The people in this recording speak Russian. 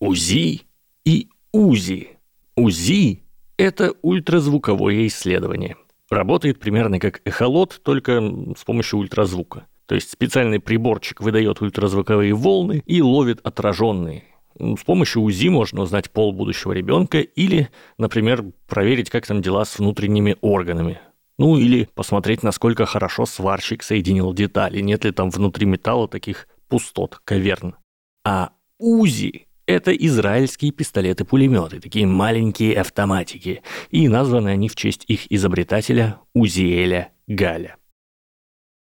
УЗИ и УЗИ. УЗИ – это ультразвуковое исследование. Работает примерно как эхолот, только с помощью ультразвука. То есть специальный приборчик выдает ультразвуковые волны и ловит отраженные. С помощью УЗИ можно узнать пол будущего ребенка или, например, проверить, как там дела с внутренними органами. Ну или посмотреть, насколько хорошо сварщик соединил детали, нет ли там внутри металла таких пустот, каверн. А УЗИ – это израильские пистолеты-пулеметы, такие маленькие автоматики, и названы они в честь их изобретателя Узиэля Галя.